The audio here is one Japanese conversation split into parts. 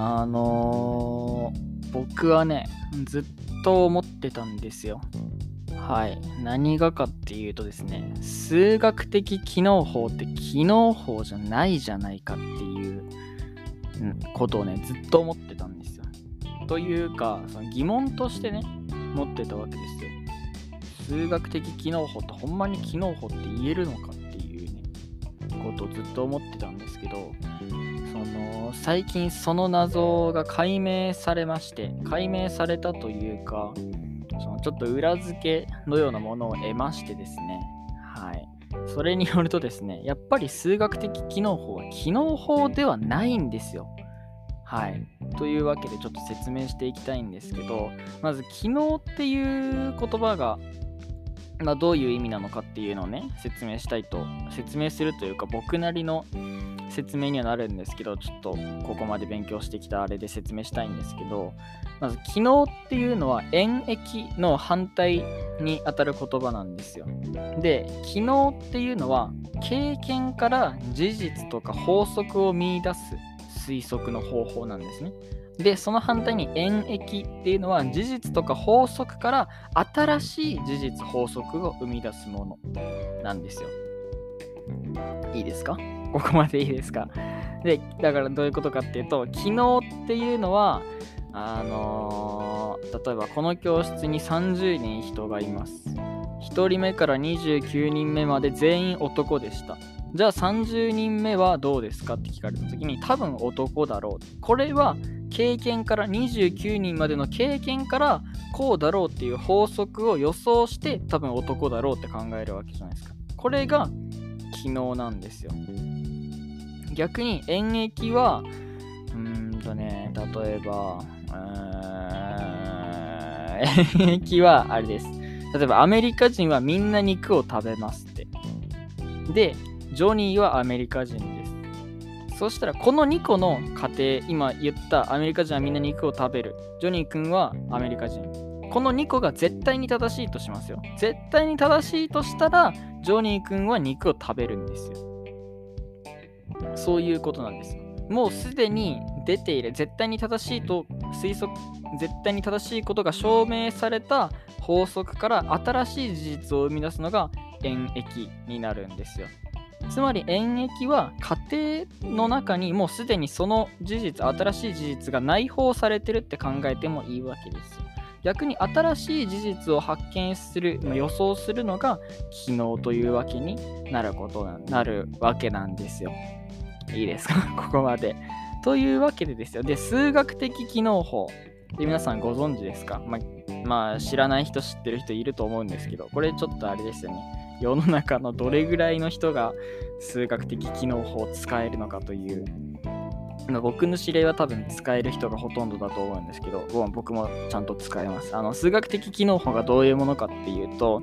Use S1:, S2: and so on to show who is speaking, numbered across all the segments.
S1: あのー、僕はね、ずっと思ってたんですよ。はい。何がかっていうとですね、数学的機能法って機能法じゃないじゃないかっていうことをね、ずっと思ってたんですよ。というか、その疑問としてね、持ってたわけですよ。数学的機能法ってほんまに機能法って言えるのかっていうね、ことをずっと思ってたんですけど、その最近その謎が解明されまして解明されたというかそのちょっと裏付けのようなものを得ましてですね。はい。それによるとですねやっぱり数学的機能法は機能法ではないんですよ。はい。というわけでちょっと説明していきたいんですけどまず機能っていう言葉がまあ、どういう意味なのかっていうのをね説明したいと説明するというか僕なりの説明にはなるんですけど、ちょっとここまで勉強してきたあれで説明したいんですけど、まず、機能っていうのは演疫の反対にあたる言葉なんですよ。で、機能っていうのは経験から事実とか法則を見出す推測の方法なんですね。で、その反対に演疫っていうのは事実とか法則から新しい事実、法則を生み出すものなんですよ。いいですか？ここまでいいですか？で、だからどういうことかっていうと、昨日っていうのは、あのー、例えばこの教室に30人人がいます。1人目から29人目まで全員男でした。じゃあ30人目はどうですかって聞かれた時に多分男だろう。これは経験から29人までの経験からこうだろうっていう法則を予想して多分男だろうって考えるわけじゃないですか。これが機能なんですよ。逆に演劇は、うんとね、例えば、演劇はあれです。例えばアメリカ人はみんな肉を食べますって。で、ジョニーはアメリカ人です。そしたらこの2個の家庭、今言ったアメリカ人はみんな肉を食べる。ジョニー君はアメリカ人。この2個が絶対に正しいとしますよ。絶対に正しいとしたら、ジョニー君は肉を食べるんですよ。そういうことなんですよ。もうすでに出ている、絶対に正しいと推測、絶対に正しいことが証明された法則から新しい事実を生み出すのが演疫になるんですよ。つまり演疫は家庭の中にもうすでにその事実、新しい事実が内包されてるって考えてもいいわけですよ。逆に新しい事実を発見する、ま、予想するのが機能というわけになることになるわけなんですよ。いいですか？ここまで。というわけでですよ。で、数学的機能法。で皆さんご存知ですか、まあ、まあ、知らない人知ってる人いると思うんですけど、これちょっとあれですよね。世の中のどれぐらいの人が数学的機能法を使えるのかという僕の知り合いは多分使える人がほとんどだと思うんですけど、僕もちゃんと使えます。あの数学的機能法がどういうものかっていうと、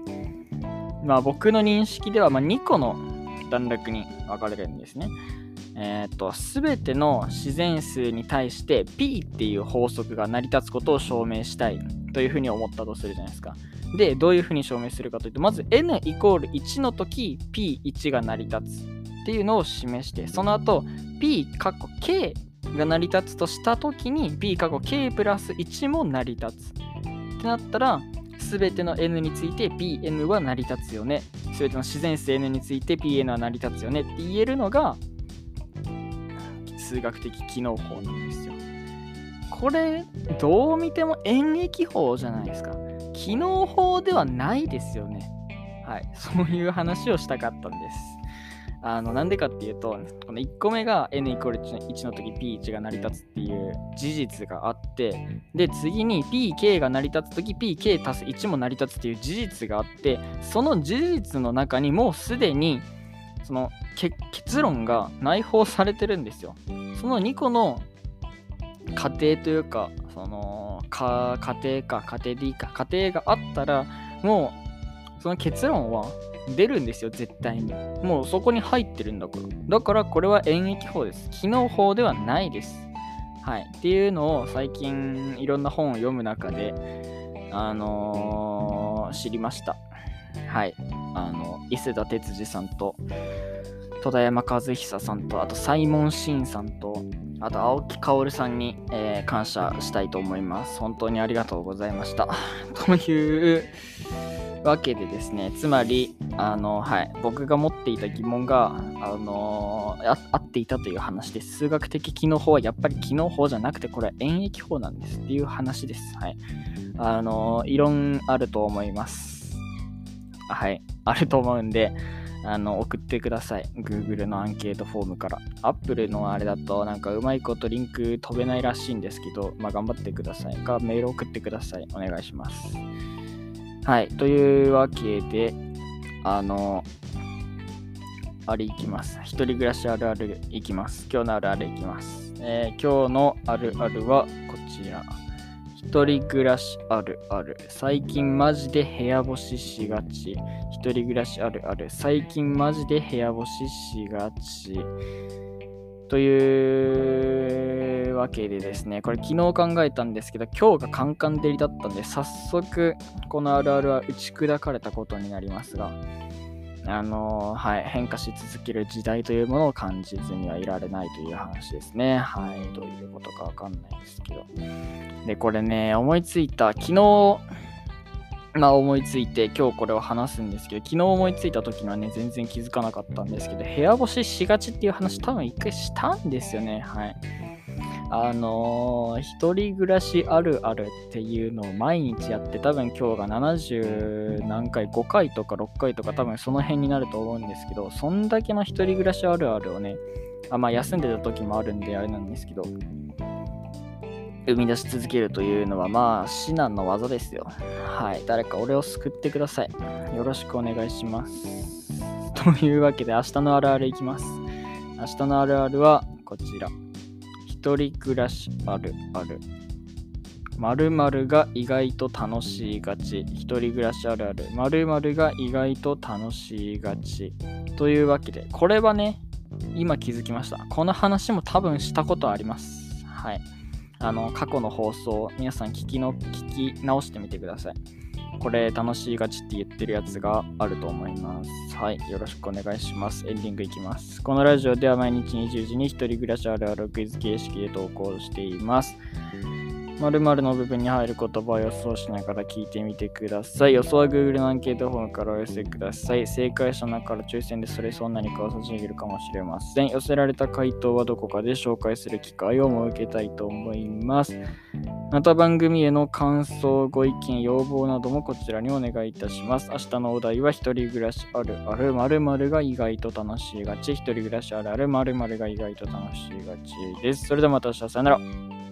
S1: まあ、僕の認識ではま2個の段落に分かれるんですね。え、ー、と、すべての自然数に対して P っていう法則が成り立つことを証明したいというふうに思ったとするじゃないですか。で、どういうふうに証明するかというと、まず n イコール1の時 P1 が成り立つっていうのを示して、その後 P 過去 K が成り立つとしたときに P 過去 K プラス1も成り立つってなったらすべての N について Pn は成り立つよねすべての自然数 N について Pn は成り立つよねって言えるのが数学的機能法なんですよ。これどう見ても演劇法じゃないですか。機能法ではないですよね。はい。そういう話をしたかったんです。あの、なんでかっていうと、この1個目が n=1 の時 p1 が成り立つっていう事実があって、で、次に pk が成り立つ時 pk+1 も成り立つっていう事実があって、その事実の中にもうすでに、その結論が内包されてるんですよ。その2個の過程というか、そのか家庭か家庭でいいか家庭があったらもうその結論は出るんですよ、絶対に。もうそこに入ってるんだから。だからこれは演疫法です。機能法ではないです。はい。っていうのを最近いろんな本を読む中で、あのー、知りました。はい。あの、伊勢田哲司さんと、戸田山和久さんと、あとサイモン・シンさんと、あと、青木薫さんに、えー感謝したいと思います。本当にありがとうございました。というわけでですね、つまり、あの、はい、僕が持っていた疑問が、あのあ合っていたという話です。数学的機能法はやっぱり機能法じゃなくて、これは演疫法なんですっていう話です。はい。あの異論あると思います。はい。あると思うんで、あの、送ってください。Google のアンケートフォームから。Apple のあれだと、なんかうまいことリンク飛べないらしいんですけど、まあ、頑張ってください。か、メール送ってください。お願いします。はい。というわけで、あの、あれいきます。一人暮らしあるあるいきます。今日のあるあるいきます。えー今日のあるあるはこちら。一人暮らしあるある。最近マジで部屋干ししがち。一人暮らしあるある。最近マジで部屋干ししがち。というわけでですね、これ昨日考えたんですけど、今日がカンカン照りだったんで、早速このあるあるは打ち砕かれたことになりますが、あのはい、変化し続ける時代というものを感じずにはいられないという話ですね。はい、どういうことかわかんないですけど。で、これね、思いついた、昨日、まあ思いついて今日これを話すんですけど、昨日思いついた時にはね、全然気づかなかったんですけど、部屋干ししがちっていう話多分一回したんですよね。はい。あのー一人暮らしあるあるっていうのを毎日やって、多分今日が70何回、5回とか6回とか多分その辺になると思うんですけど、そんだけの一人暮らしあるあるをね、あまあ休んでた時もあるんであれなんですけど、生み出し続けるというのはまあ至難の技ですよ。はい。誰か俺を救ってください。よろしくお願いします。というわけで明日のあるあるいきます。明日のあるあるはこちら。一人暮らしあるある。〇〇が意外と楽しいがち。一人暮らしあるある。〇〇が意外と楽しいがち。というわけで、これはね、今気づきました。この話も多分したことあります。はい。あの、過去の放送、皆さん聞きの聞き直してみてください。これ楽しいがちって言ってるやつがあると思います。はい。よろしくお願いします。エンディングいきます。このラジオでは毎日20時に一人暮らしあるあるクイズ形式で投稿しています。〇〇の部分に入る言葉を予想しながら聞いてみてください。予想は Google のアンケートフォームからお寄せください。正解者の中から抽選でそれそう何かを差し上げるかもしれません。寄せられた回答はどこかで紹介する機会を設けたいと思います。また番組への感想、ご意見、要望などもこちらにお願いいたします。明日のお題は一人暮らしあるある〇〇が意外と楽しいがち。一人暮らしあるある〇〇が意外と楽しいがちです。それではまた明日さよなら。